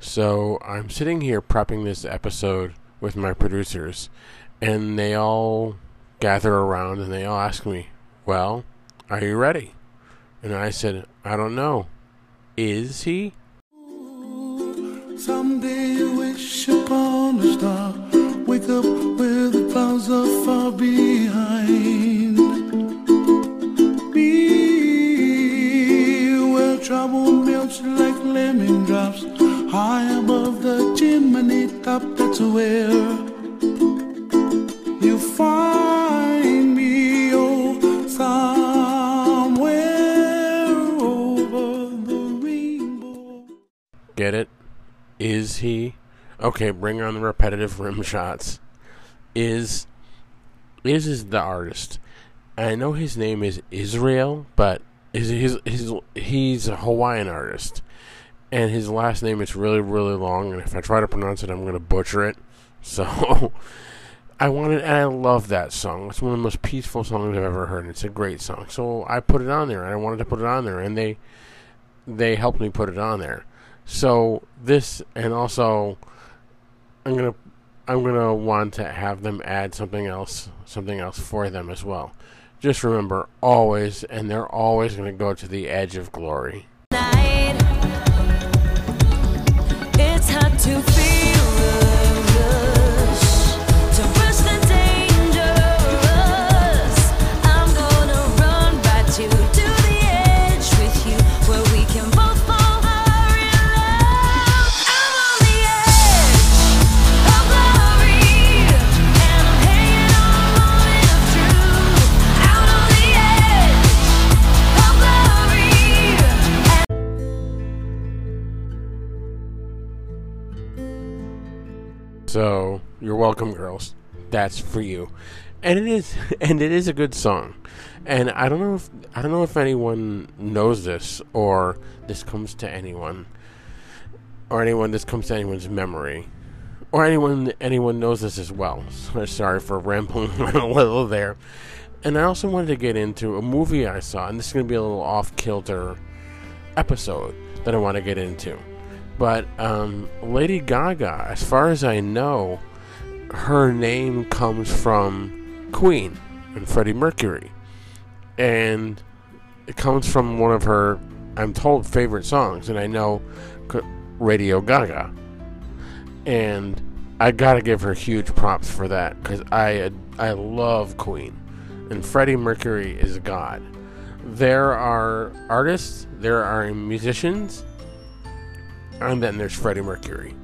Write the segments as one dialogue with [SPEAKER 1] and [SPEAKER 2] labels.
[SPEAKER 1] So I'm sitting here prepping this episode with my producers, and they all gather around and they all ask me, Well, are you ready? And I said, I don't know. Is he?
[SPEAKER 2] Someday you wish upon a star. Wake up where the clouds are far behind. Be where trouble melts like lemon drops. High above the chimney top, that's where you find me. Oh, somewhere over the rainbow.
[SPEAKER 1] Get it? Is he? Okay, bring on the repetitive rim shots. Is is is the artist? I know his name is Israel, but is his his he's a Hawaiian artist, and his last name is really really long. And if I try to pronounce it, I'm going to butcher it. So I wanted, and I love that song. It's one of the most peaceful songs I've ever heard. It's a great song. So I put it on there, and I wanted to put it on there, and they they helped me put it on there. So this, and also, I'm gonna I'm gonna want to have them add something else, something else for them as well. Just remember, always, and they're always gonna go to the edge of glory.
[SPEAKER 3] night. To feel
[SPEAKER 1] So you're welcome, girls. That's for you, and it is, and it is a good song. And I don't know if I don't know if anyone knows this or this comes to anyone, or anyone this comes to anyone's memory, or anyone anyone knows this as well. So sorry for rambling a little there. And I also wanted to get into a movie I saw, and this is going to be a little off kilter episode that I want to get into. But um, Lady Gaga, as far as I know, her name comes from Queen and Freddie Mercury. And it comes from one of her, I'm told, favorite songs. And I know Radio Gaga. And I gotta give her huge props for that because I, I love Queen. And Freddie Mercury is God. There are artists, there are musicians, and then there's Freddie Mercury.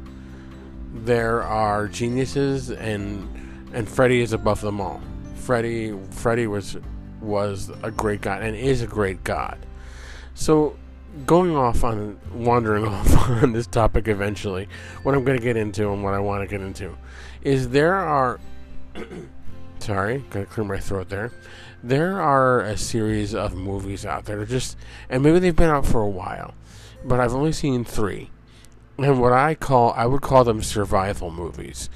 [SPEAKER 1] There are geniuses, and and Freddie is above them all. Freddie Freddie was was a great god and is a great god. So going off on wandering off on this topic eventually, what I'm going to get into and what I want to get into is there are sorry, gotta clear my throat there. There are a series of movies out there, just and maybe they've been out for a while, but I've only seen three and what I call I would call them survival movies.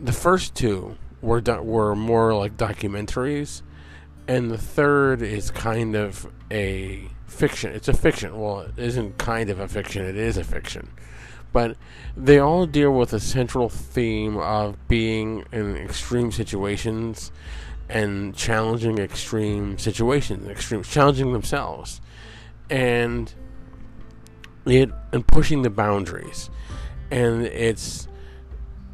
[SPEAKER 1] The first two were do- were more like documentaries, and the third is kind of a fiction. It's a fiction. Well, it isn't kind of a fiction. It is a fiction, but they all deal with a central theme of being in extreme situations and challenging extreme situations, extreme challenging themselves, and it and pushing the boundaries. And it's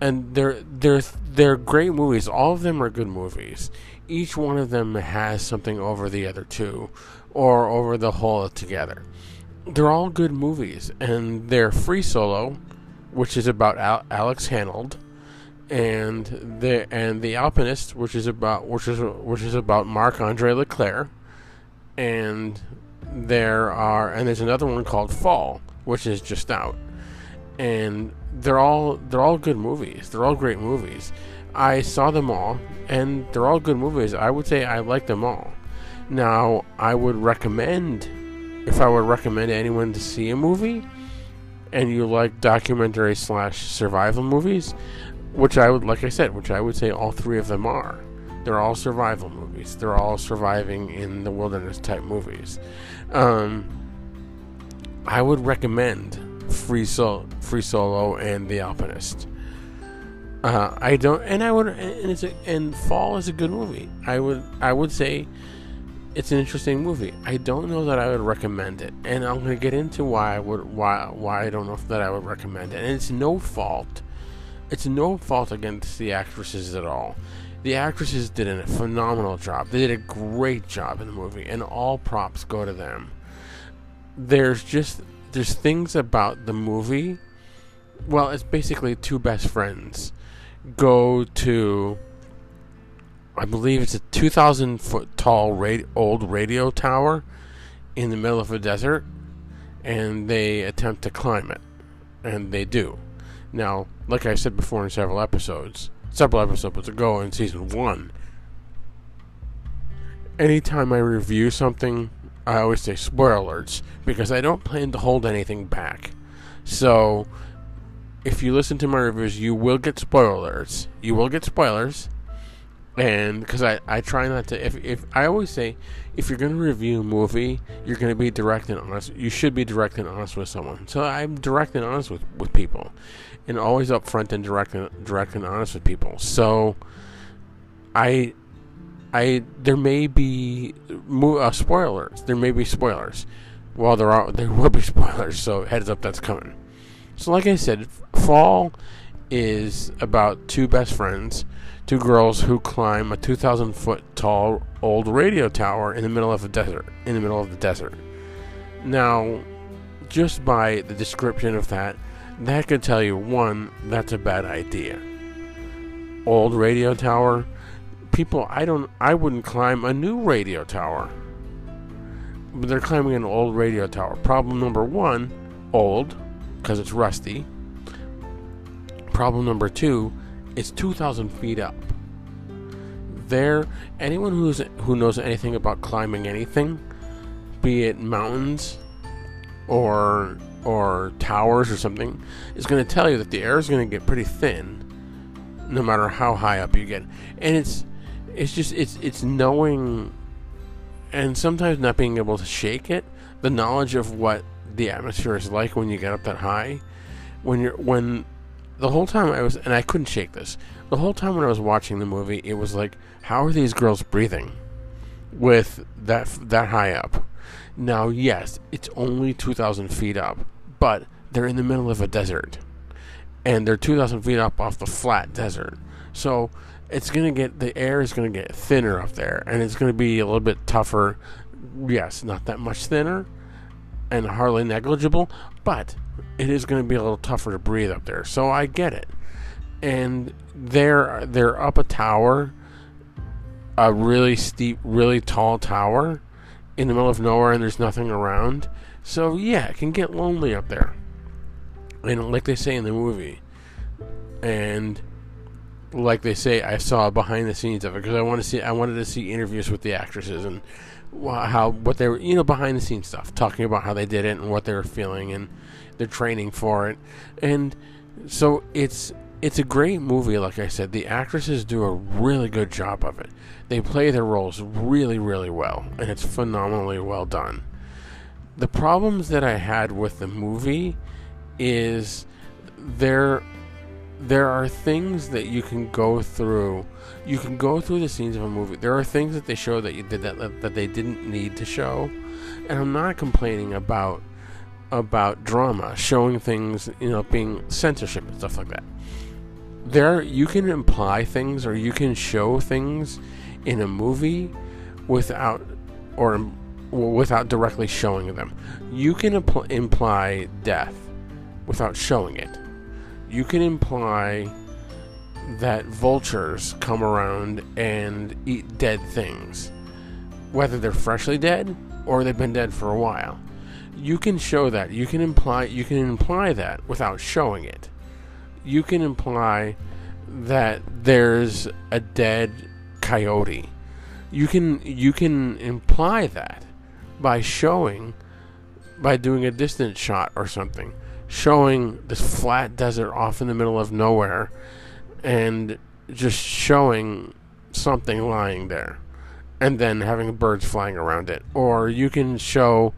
[SPEAKER 1] and they're they're they're great movies. All of them are good movies. Each one of them has something over the other two or over the whole together. They're all good movies and they're free solo which is about Al- alex honnold and the and the alpinist which is about which is which is about marc andre leclerc and there are and there's another one called Fall, which is just out. And they're all they're all good movies. They're all great movies. I saw them all and they're all good movies. I would say I like them all. Now, I would recommend if I would recommend anyone to see a movie and you like documentary slash survival movies, which I would like I said, which I would say all three of them are. They're all survival movies. They're all surviving in the wilderness type movies. Um, I would recommend Free Solo, Free Solo, and The Alpinist. Uh, I don't, and I would, and it's a, and Fall is a good movie. I would, I would say, it's an interesting movie. I don't know that I would recommend it, and I'm to get into why I would, why, why I don't know that I would recommend it. And it's no fault, it's no fault against the actresses at all. The actresses did a phenomenal job. They did a great job in the movie, and all props go to them. There's just there's things about the movie. Well, it's basically two best friends go to I believe it's a 2,000 foot tall old radio tower in the middle of a desert, and they attempt to climb it, and they do. Now, like I said before in several episodes, several episodes ago in season one, anytime I review something, I always say spoilers because I don't plan to hold anything back. So, if you listen to my reviews, you will get spoilers. You will get spoilers. And because I, I try not to, if, if I always say, if you're going to review a movie, you're going to be direct and honest. You should be direct and honest with someone. So I'm direct and honest with, with people, and always upfront and direct and direct and honest with people. So I I there may be uh, spoilers. There may be spoilers. Well, there are there will be spoilers. So heads up, that's coming. So, like I said, Fall is about two best friends, two girls who climb a 2,000 foot tall old radio tower in the middle of a desert. In the middle of the desert. Now, just by the description of that, that could tell you one, that's a bad idea. Old radio tower. People, I don't, I wouldn't climb a new radio tower. But they're climbing an old radio tower. Problem number one, old because it's rusty. Problem number two, it's 2,000 feet up. There, anyone who's who knows anything about climbing anything, be it mountains or or towers or something, is going to tell you that the air is going to get pretty thin, no matter how high up you get. And it's it's just it's it's knowing, and sometimes not being able to shake it. The knowledge of what the atmosphere is like when you get up that high. When you're when the whole time I was and I couldn't shake this. The whole time when I was watching the movie, it was like, how are these girls breathing with that that high up? Now, yes, it's only two thousand feet up, but they're in the middle of a desert, and they're two thousand feet up off the flat desert. So it's gonna get the air is gonna get thinner up there, and it's gonna be a little bit tougher. Yes, not that much thinner, and hardly negligible, but it is going to be a little tougher to breathe up there. So I get it. And they're they're up a tower, a really steep, really tall tower in the middle of nowhere and there's nothing around. So yeah, it can get lonely up there. And like they say in the movie, and like they say, I saw behind the scenes of it because I want to see. I wanted to see interviews with the actresses and how what they were, you know, behind the scenes stuff, talking about how they did it and what they were feeling and their training for it. And so it's it's a great movie. Like I said, the actresses do a really good job of it. They play their roles really, really well, and it's phenomenally well done. The problems that I had with the movie is there there are things that you can go through. You can go through the scenes of a movie. There are things that they show that you did that that they didn't need to show, and I'm not complaining about about drama showing things, you know, being censorship and stuff like that. There, you can imply things or you can show things in a movie without or without directly showing them. You can impl- imply death without showing it you can imply that vultures come around and eat dead things, whether they're freshly dead or they've been dead for a while. You can show that. You can imply. You can imply that without showing it. You can imply that there's a dead coyote. You can you can imply that by showing by doing a distance shot or something showing this flat desert off in the middle of nowhere and just showing something lying there and then having birds flying around it or you can show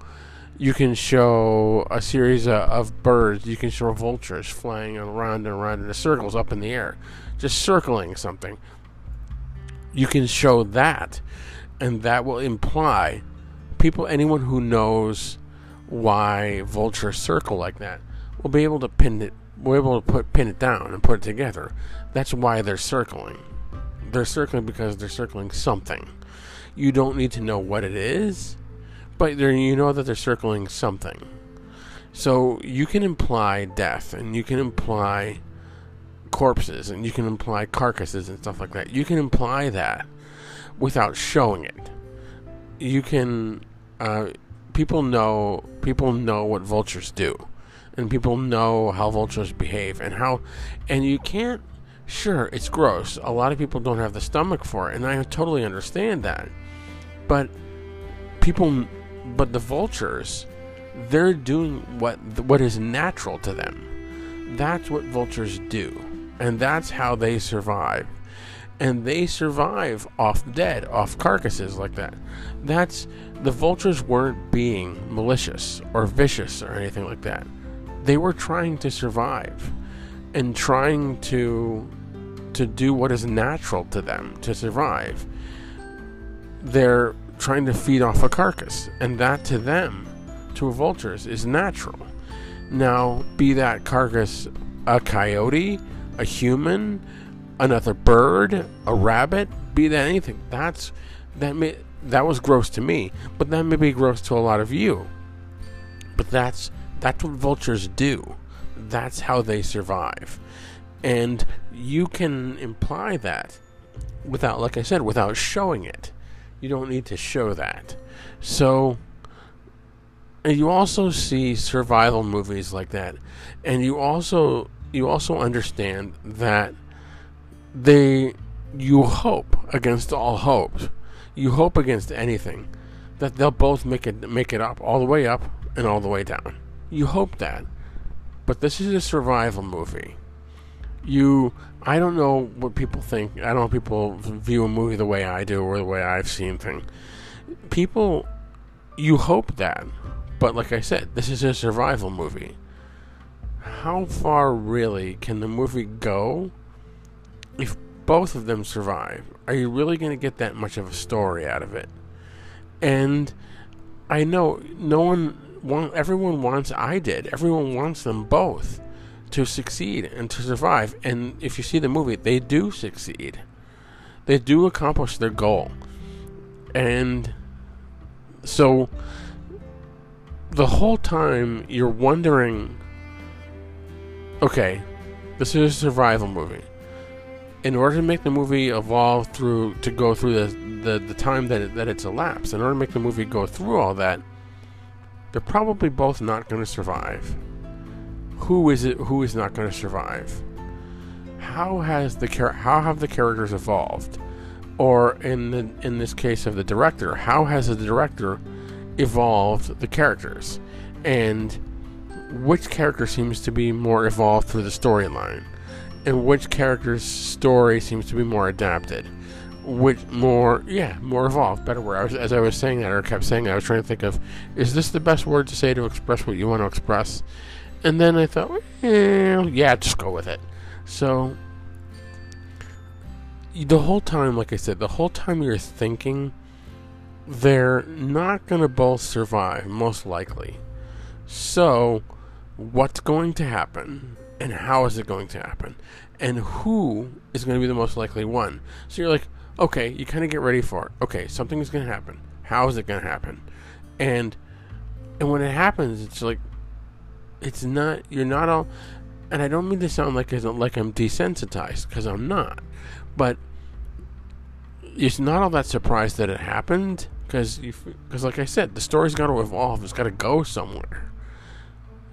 [SPEAKER 1] you can show a series of, of birds. You can show vultures flying around and around in circles up in the air, just circling something. You can show that, and that will imply people, anyone who knows why vultures circle like that, will be able to pin it. Be able to put pin it down and put it together. That's why they're circling. They're circling because they're circling something. You don't need to know what it is but you know that they're circling something. So you can imply death, and you can imply corpses, and you can imply carcasses and stuff like that. You can imply that without showing it. You can. Uh, people know. People know what vultures do, and people know how vultures behave, and how. And you can't. Sure, it's gross. A lot of people don't have the stomach for it, and I totally understand that. But people but the vultures they're doing what what is natural to them that's what vultures do and that's how they survive and they survive off dead off carcasses like that. That's the vultures weren't being malicious or vicious or anything like that. They were trying to survive and trying to to do what is natural to them to survive. They're trying to feed off a carcass, and that to them, to vultures, is natural. Now, be that carcass a coyote, a human, another bird, a rabbit, be that anything. That's that may that was gross to me, but that may be gross to a lot of you. But that's that's what vultures do. That's how they survive. And you can imply that without like I said, without showing it. You don't need to show that. So you also see survival movies like that. And you also you also understand that they you hope against all hopes. You hope against anything that they'll both make it make it up all the way up and all the way down. You hope that. But this is a survival movie. You I don't know what people think. I don't know people view a movie the way I do or the way I've seen things. People you hope that. But like I said, this is a survival movie. How far really can the movie go if both of them survive? Are you really going to get that much of a story out of it? And I know no one want everyone wants I did. Everyone wants them both to succeed and to survive. And if you see the movie, they do succeed. They do accomplish their goal. And so the whole time you're wondering okay, this is a survival movie. In order to make the movie evolve through to go through the the, the time that it, that it's elapsed, in order to make the movie go through all that, they're probably both not going to survive. Who is it? Who is not going to survive? How has the char- how have the characters evolved? Or in the, in this case of the director, how has the director evolved the characters? And which character seems to be more evolved through the storyline? And which character's story seems to be more adapted? Which more, yeah, more evolved, better word. I was, as I was saying that, or kept saying that, I was trying to think of, is this the best word to say to express what you want to express? And then I thought, well, yeah, just go with it. So, the whole time, like I said, the whole time you're thinking, they're not going to both survive, most likely. So, what's going to happen? And how is it going to happen? And who is going to be the most likely one? So you're like, okay, you kind of get ready for it. Okay, something is going to happen. How is it going to happen? And and when it happens, it's like it's not you're not all and I don't mean to sound like like I'm desensitized because I'm not, but it's not all that surprised that it happened because because like I said, the story's got to evolve. It's got to go somewhere.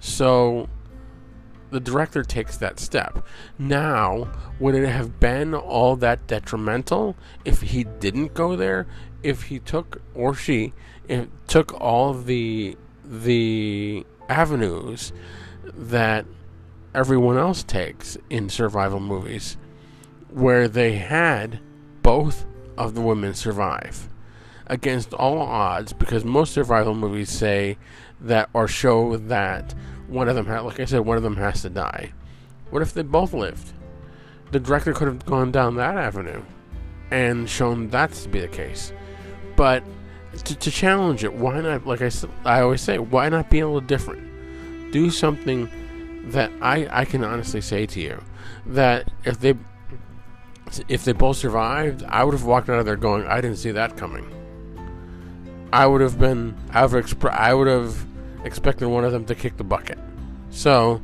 [SPEAKER 1] So the director takes that step. Now, would it have been all that detrimental if he didn't go there? If he took or she took all the the avenues that everyone else takes in survival movies, where they had both of the women survive. against all odds because most survival movies say that or show that one of them, like I said, one of them has to die. What if they both lived? The director could have gone down that avenue and shown that to be the case. But to, to challenge it, why not? Like I, I always say, why not be a little different? Do something that I, I can honestly say to you that if they if they both survived, I would have walked out of there going, I didn't see that coming. I would have been, I would have, I would have expected one of them to kick the bucket. So,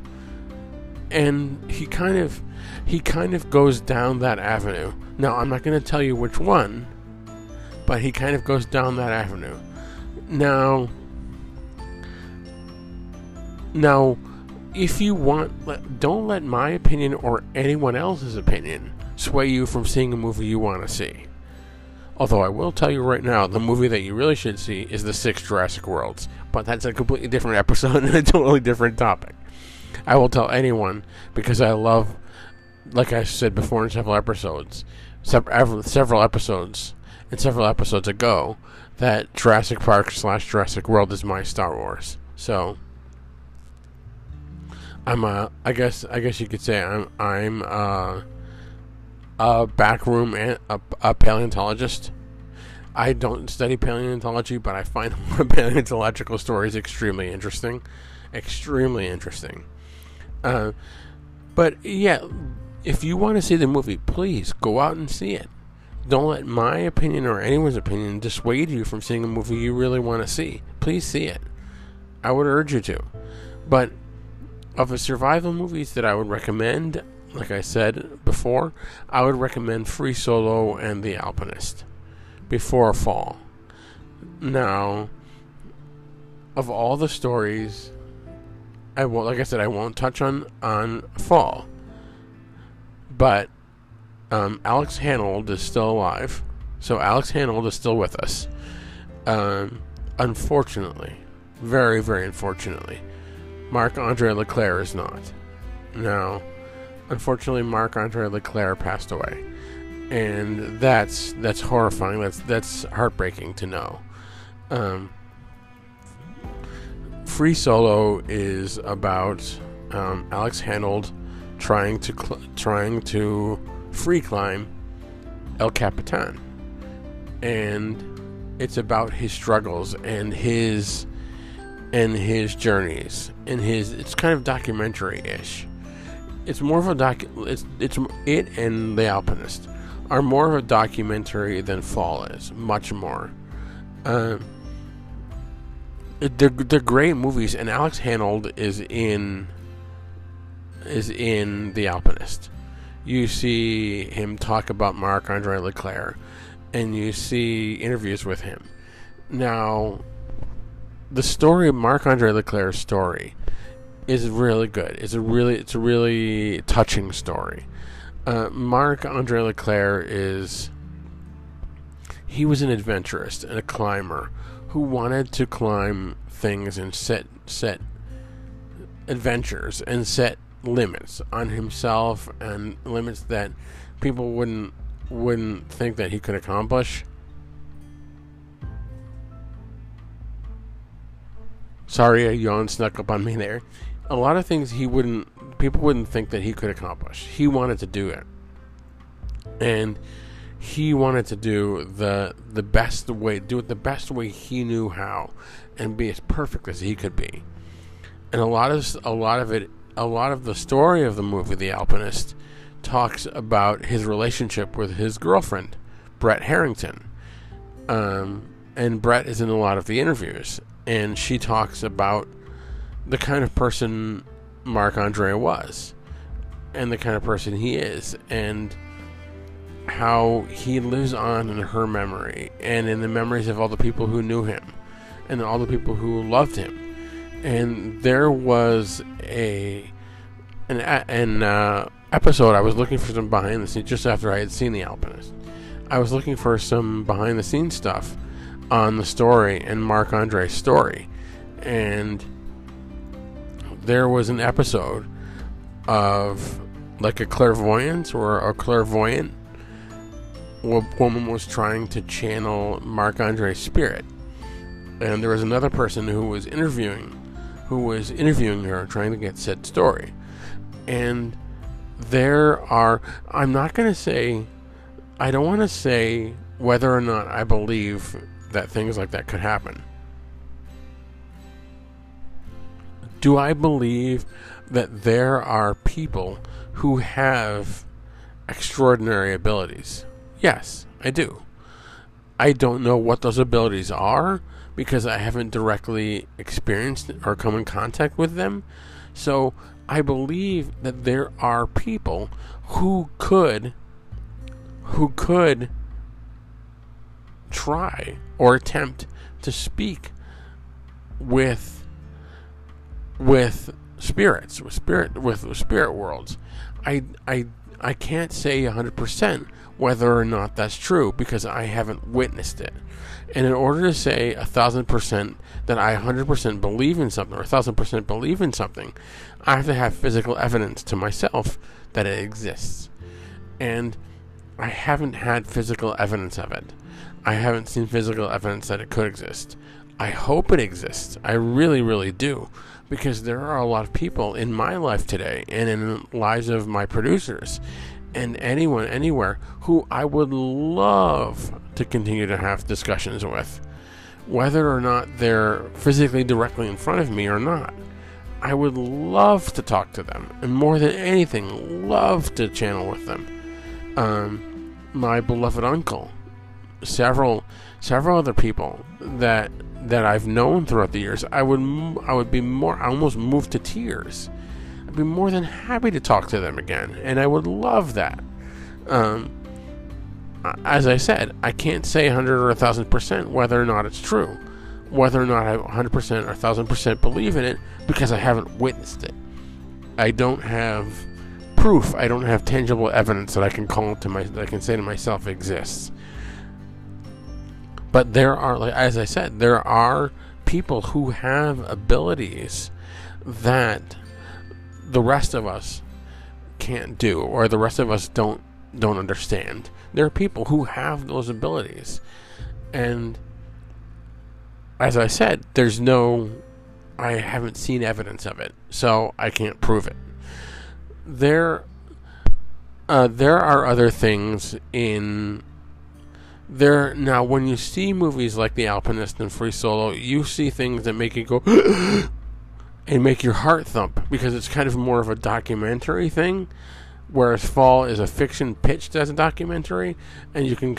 [SPEAKER 1] and he kind of, he kind of goes down that avenue. Now, I'm not going to tell you which one, but he kind of goes down that avenue. Now, now, if you want, don't let my opinion or anyone else's opinion sway you from seeing a movie you want to see. Although I will tell you right now, the movie that you really should see is the six Jurassic Worlds, but that's a completely different episode and a totally different topic. I will tell anyone because I love, like I said before in several episodes, several, episodes, and several episodes ago, that Jurassic Park slash Jurassic World is my Star Wars. So I'm a, I guess, I guess you could say I'm, I'm uh, a backroom and a, a paleontologist. I don't study paleontology, but I find paleontological stories extremely interesting, extremely interesting. Uh, but yeah, if you want to see the movie, please go out and see it. Don't let my opinion or anyone's opinion dissuade you from seeing a movie you really want to see. Please see it. I would urge you to. But of the survival movies that I would recommend, like I said before, I would recommend Free Solo and The Alpinist before Fall. Now, of all the stories, I won't, like I said, I won't touch on on Fall, but um, Alex Honnold is still alive, so Alex Honnold is still with us. Um, unfortunately, very very unfortunately, Marc Andre Leclerc is not. Now, unfortunately, Marc Andre Leclerc passed away, and that's that's horrifying. That's that's heartbreaking to know. Um, Free Solo is about um, Alex Honnold trying to cl- trying to free climb El Capitan, and it's about his struggles and his and his journeys and his. It's kind of documentary-ish. It's more of a doc. It's it's it and The Alpinist are more of a documentary than Fall is. Much more. Um, they're they're great movies, and Alex Honnold is in is in The Alpinist. You see him talk about Marc Andre Leclerc, and you see interviews with him. Now, the story of Marc Andre Leclerc's story is really good. It's a really it's a really touching story. Uh, Marc Andre Leclerc is he was an adventurist and a climber who wanted to climb things and set set adventures and set limits on himself and limits that people wouldn't wouldn't think that he could accomplish. Sorry, a yawn snuck up on me there. A lot of things he wouldn't people wouldn't think that he could accomplish. He wanted to do it. And he wanted to do the the best way do it the best way he knew how and be as perfect as he could be. And a lot of a lot of it a lot of the story of the movie The Alpinist talks about his relationship with his girlfriend, Brette Harrington. Um, and Brette is in a lot of the interviews, and she talks about the kind of person Marc Andre was, and the kind of person he is, and how he lives on in her memory and in the memories of all the people who knew him and all the people who loved him. And there was a an, an uh, episode I was looking for some behind the scenes just after I had seen The Alpinist. I was looking for some behind the scenes stuff on the story and Marc Andre's story. And there was an episode of like a clairvoyance or a clairvoyant woman was trying to channel Marc Andre's spirit, and there was another person who was interviewing, who was interviewing her, trying to get said story, and there are. I'm not going to say. I don't want to say whether or not I believe that things like that could happen. Do I believe that there are people who have extraordinary abilities? Yes, I do. I don't know what those abilities are because I haven't directly experienced or come in contact with them. So I believe that there are people who could who could try or attempt to speak with with spirits, with spirit with spirit worlds. I I I can't say 100% whether or not that's true because I haven't witnessed it. And in order to say a thousand percent that I 100% believe in something or a thousand percent believe in something, I have to have physical evidence to myself that it exists. And I haven't had physical evidence of it. I haven't seen physical evidence that it could exist. I hope it exists. I really, really do. Because there are a lot of people in my life today and in the lives of my producers and anyone, anywhere, who I would love to continue to have discussions with. Whether or not they're physically directly in front of me or not. I would love to talk to them. And more than anything, love to channel with them. Um, my beloved uncle, several several other people that that I've known throughout the years, I would I would be more I almost moved to tears. I'd be more than happy to talk to them again, and I would love that. Um, as I said, I can't say 100 or 1000% whether or not it's true, whether or not I 100% or 1000% believe in it because I haven't witnessed it. I don't have proof. I don't have tangible evidence that I can call to my that I can say to myself exists. But there are, like as I said, there are people who have abilities that the rest of us can't do, or the rest of us don't don't understand. There are people who have those abilities, and as I said, there's no, I haven't seen evidence of it, so I can't prove it. There, uh, there are other things in there now when you see movies like The Alpinist and Free Solo, you see things that make you go and make your heart thump because it's kind of more of a documentary thing, whereas Fall is a fiction pitched as a documentary, and you can,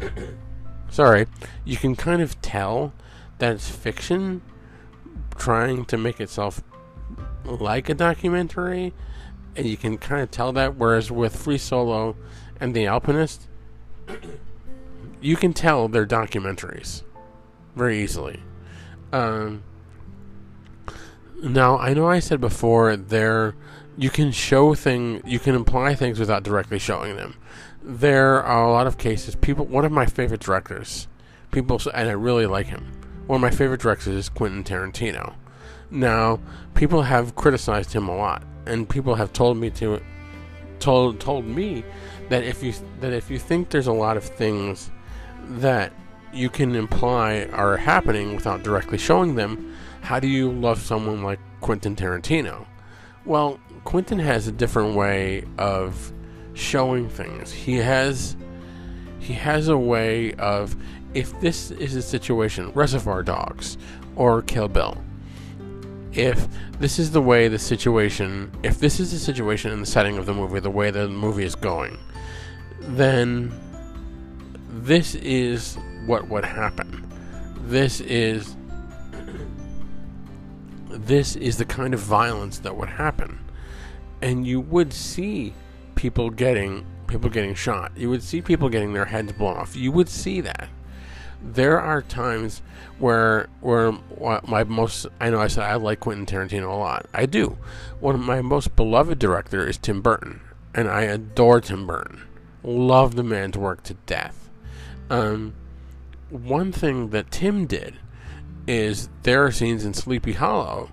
[SPEAKER 1] sorry, you can kind of tell that it's fiction trying to make itself like a documentary, and you can kind of tell that. Whereas with Free Solo and The Alpinist, you can tell they're documentaries very easily. Um, now I know I said before there you can show thing you can imply things without directly showing them. There are a lot of cases. People, one of my favorite directors, people, and I really like him. One of my favorite directors is Quentin Tarantino. Now, people have criticized him a lot, and people have told me to told told me that if you that if you think there's a lot of things that you can imply are happening without directly showing them, how do you love someone like Quentin Tarantino? Well, Quentin has a different way of showing things. He has he has a way of if this is a situation, Reservoir Dogs or Kill Bill. If this is the way the situation, if this is the situation in the setting of the movie, the way the movie is going, then this is what would happen. This is this is the kind of violence that would happen. And you would see people getting people getting shot. You would see people getting their heads blown off. You would see that. There are times where where my most I know I said I like Quentin Tarantino a lot. I do. One of my most beloved director is Tim Burton, and I adore Tim Burton. Love the man's work to death. Um, one thing that Tim did is there are scenes in Sleepy Hollow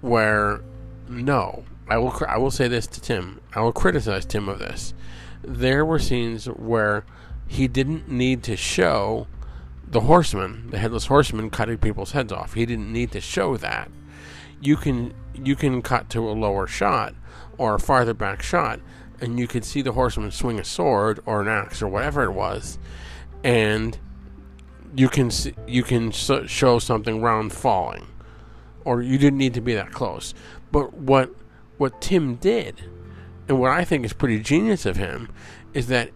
[SPEAKER 1] where no, I will I will say this to Tim. I will criticize Tim of this. There were scenes where he didn't need to show the horseman, the headless horseman, cutting people's heads off. He didn't need to show that. You can you can cut to a lower shot or a farther back shot, and you can see the horseman swing a sword or an axe or whatever it was, and you can see, you can show something round falling, or you didn't need to be that close. But what what Tim did, and what I think is pretty genius of him, is that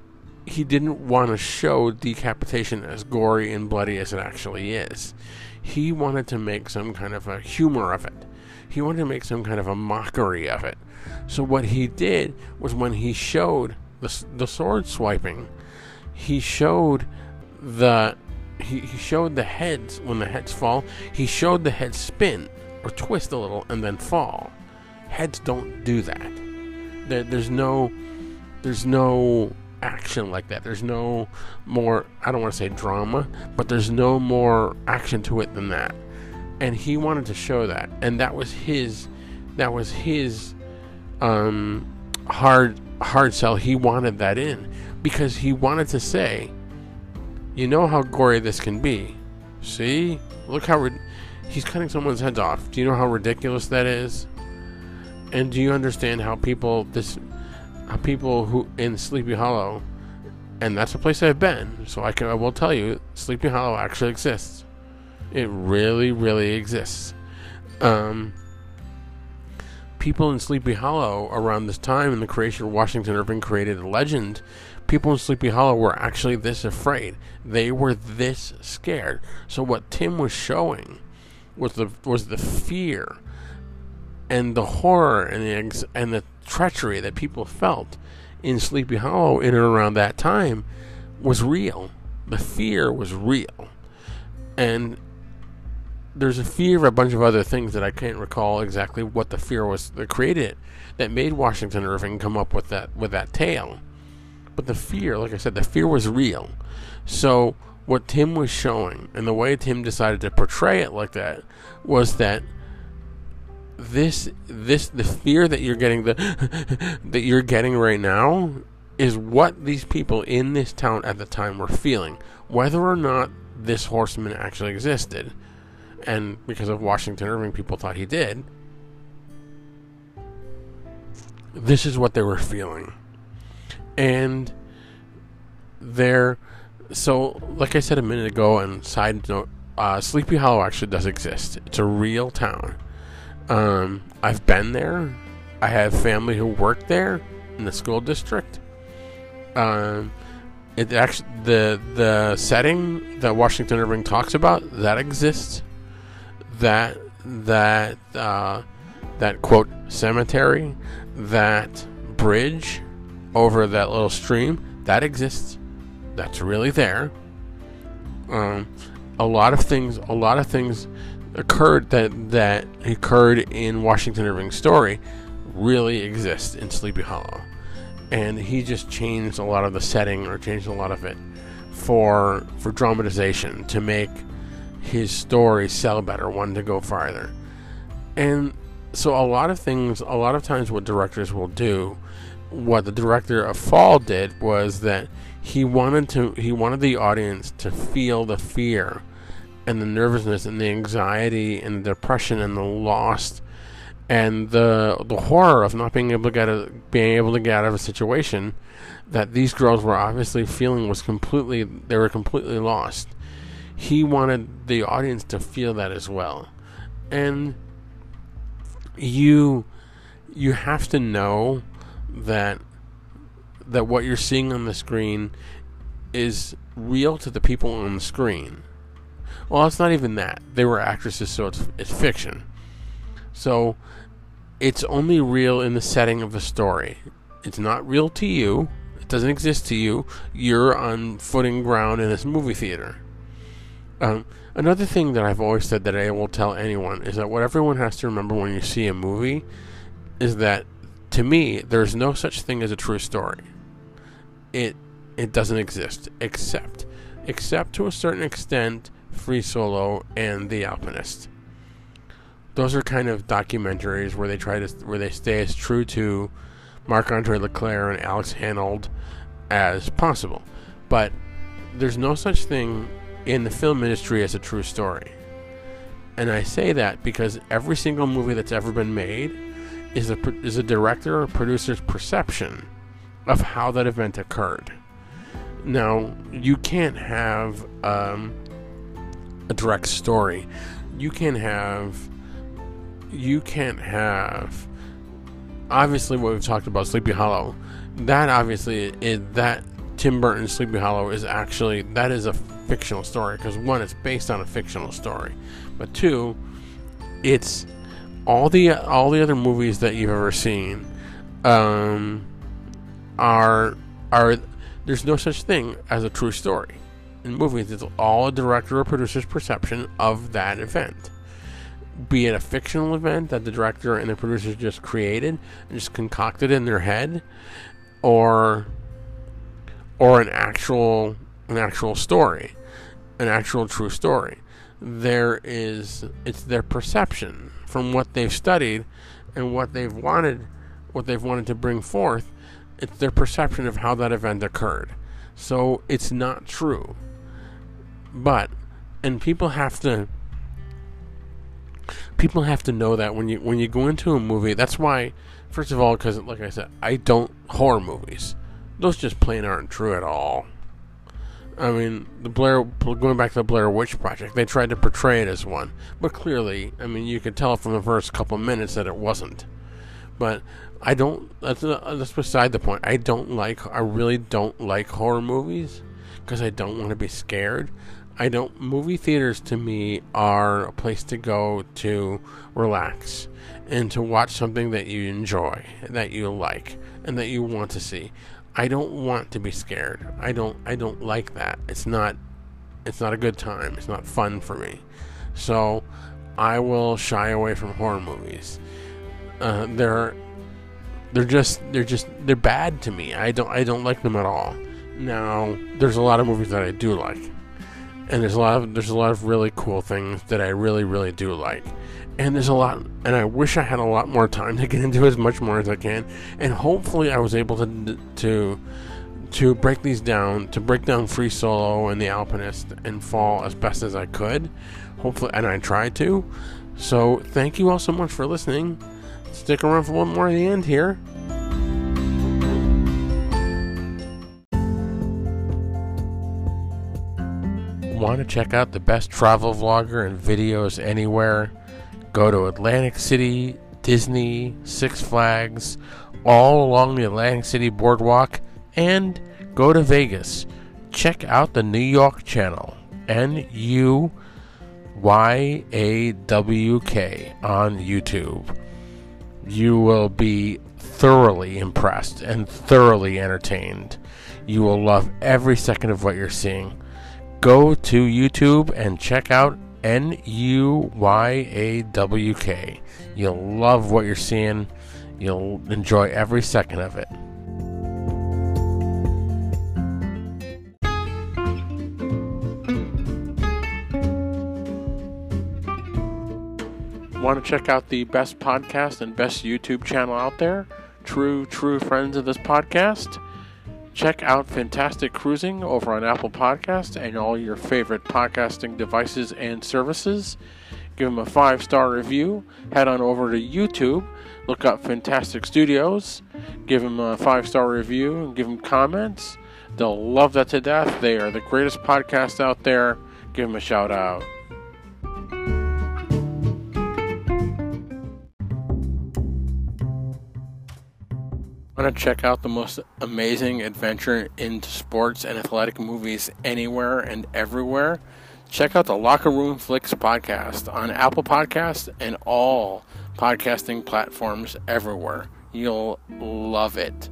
[SPEAKER 1] he didn't want to show decapitation as gory and bloody as it actually is. He wanted to make some kind of a humor of it. He wanted to make some kind of a mockery of it. So what he did was when he showed the, the sword swiping, he showed the he, he showed the heads when the heads fall. He showed the heads spin or twist a little and then fall. Heads don't do that. There, there's no there's no action like that. There's no more I don't want to say drama, but there's no more action to it than that. And he wanted to show that. And that was his that was his um hard hard sell. He wanted that in because he wanted to say, you know how gory this can be. See? Look how rid- he's cutting someone's heads off. Do you know how ridiculous that is? And do you understand how people this how people who in Sleepy Hollow and that's a place I've been, so I can I will tell you Sleepy Hollow actually exists. It really really exists. Um people in Sleepy Hollow around this time in the creation of Washington Irving created a legend. People in Sleepy Hollow were actually this afraid. They were this scared. So what Tim was showing was the was the fear and the horror and the and the treachery that people felt in Sleepy Hollow in and around that time was real. The fear was real. And there's a fear of a bunch of other things that I can't recall exactly what the fear was that created that made Washington Irving come up with that with that tale. But the fear, like I said, the fear was real. So what Tim was showing and the way Tim decided to portray it like that was that this this the fear that you're getting the that you're getting right now is what these people in this town at the time were feeling whether or not this horseman actually existed and because of Washington Irving people thought he did this is what they were feeling and they're so like I said a minute ago and side note uh, Sleepy Hollow actually does exist it's a real town um, I've been there. I have family who work there in the school district. Um, it actually the the setting that Washington Irving talks about that exists. That that uh, that quote cemetery, that bridge over that little stream that exists. That's really there. Um, a lot of things. A lot of things occurred that that occurred in Washington Irving's story really exists in Sleepy Hollow, and he just changed a lot of the setting or changed a lot of it for for dramatization to make his story sell better, one to go farther, and so a lot of things, a lot of times, what directors will do, what the director of Fall did was that he wanted to he wanted the audience to feel the fear and the nervousness and the anxiety and the depression and the loss and the the horror of not being able to get a, being able to get out of a situation that these girls were obviously feeling was completely they were completely lost. He wanted the audience to feel that as well. And you you have to know that that what you're seeing on the screen is real to the people on the screen. Well, it's not even that. They were actresses, so it's it's fiction. So it's only real in the setting of the story. It's not real to you. It doesn't exist to you. You're on footing ground in this movie theater. Um, another thing that I've always said that I will tell anyone is that what everyone has to remember when you see a movie is that to me there's no such thing as a true story. It it doesn't exist except except to a certain extent Free Solo and The Alpinist. Those are kind of documentaries where they try to where they stay as true to Marc Andre Leclerc and Alex Honnold as possible. But there's no such thing in the film industry as a true story. And I say that because every single movie that's ever been made is a is a director or producer's perception of how that event occurred. Now, you can't have um, a direct story. You can have you can't have obviously what we've talked about Sleepy Hollow. That obviously is that Tim Burton's Sleepy Hollow is actually that is a fictional story because one it's based on a fictional story. But two, it's all the all the other movies that you've ever seen um, are are there's no such thing as a true story in movies. It's all a director or producer's perception of that event. Be it a fictional event that the director and the producers just created and just concocted in their head, or or an actual an actual story, an actual true story. There is it's their perception from what they've studied and what they've wanted what they've wanted to bring forth. It's their perception of how that event occurred. So it's not true. But and people have to people have to know that when you when you go into a movie that's why first of all because like i said i don't horror movies those just plain aren't true at all i mean the blair going back to the blair witch project they tried to portray it as one but clearly i mean you could tell from the first couple minutes that it wasn't but i don't that's, that's beside the point i don't like i really don't like horror movies because i don't want to be scared I don't. Movie theaters to me are a place to go to relax and to watch something that you enjoy, that you like, and that you want to see. I don't want to be scared. I don't. I don't like that. It's not. It's not a good time. It's not fun for me. So, I will shy away from horror movies. Uh, they're. They're just. They're just. They're bad to me. I don't. I don't like them at all. Now, there's a lot of movies that I do like and there's a lot of there's a lot of really cool things that I really really do like. And there's a lot and I wish I had a lot more time to get into as much more as I can. And hopefully I was able to to to break these down, to break down Free Solo and The Alpinist and Fall as best as I could. Hopefully and I tried to. So thank you all so much for listening. Stick around for one more at the end here. Want to check out the best travel vlogger and videos anywhere? Go to Atlantic City, Disney, Six Flags, all along the Atlantic City boardwalk, and go to Vegas. Check out the New York channel, N U Y A W K, on YouTube. You will be thoroughly impressed and thoroughly entertained. You will love every second of what you're seeing go to YouTube and check out N U Y A W K. You'll love what you're seeing. You'll enjoy every second of it. Want to check out the best podcast and best YouTube channel out there? True, true friends of this podcast? Check out Fantastic Cruising over on Apple Podcast and all your favorite podcasting devices and services. Give them a five star review. Head on over to YouTube. Look up Fantastic Studios. Give them a five star review and give them comments. They'll love that to death. They are the greatest podcast out there. Give them a shout out. Want to check out the most amazing adventure into sports and athletic movies anywhere and everywhere? Check out the Locker Room Flicks podcast on Apple Podcasts and all podcasting platforms everywhere. You'll love it.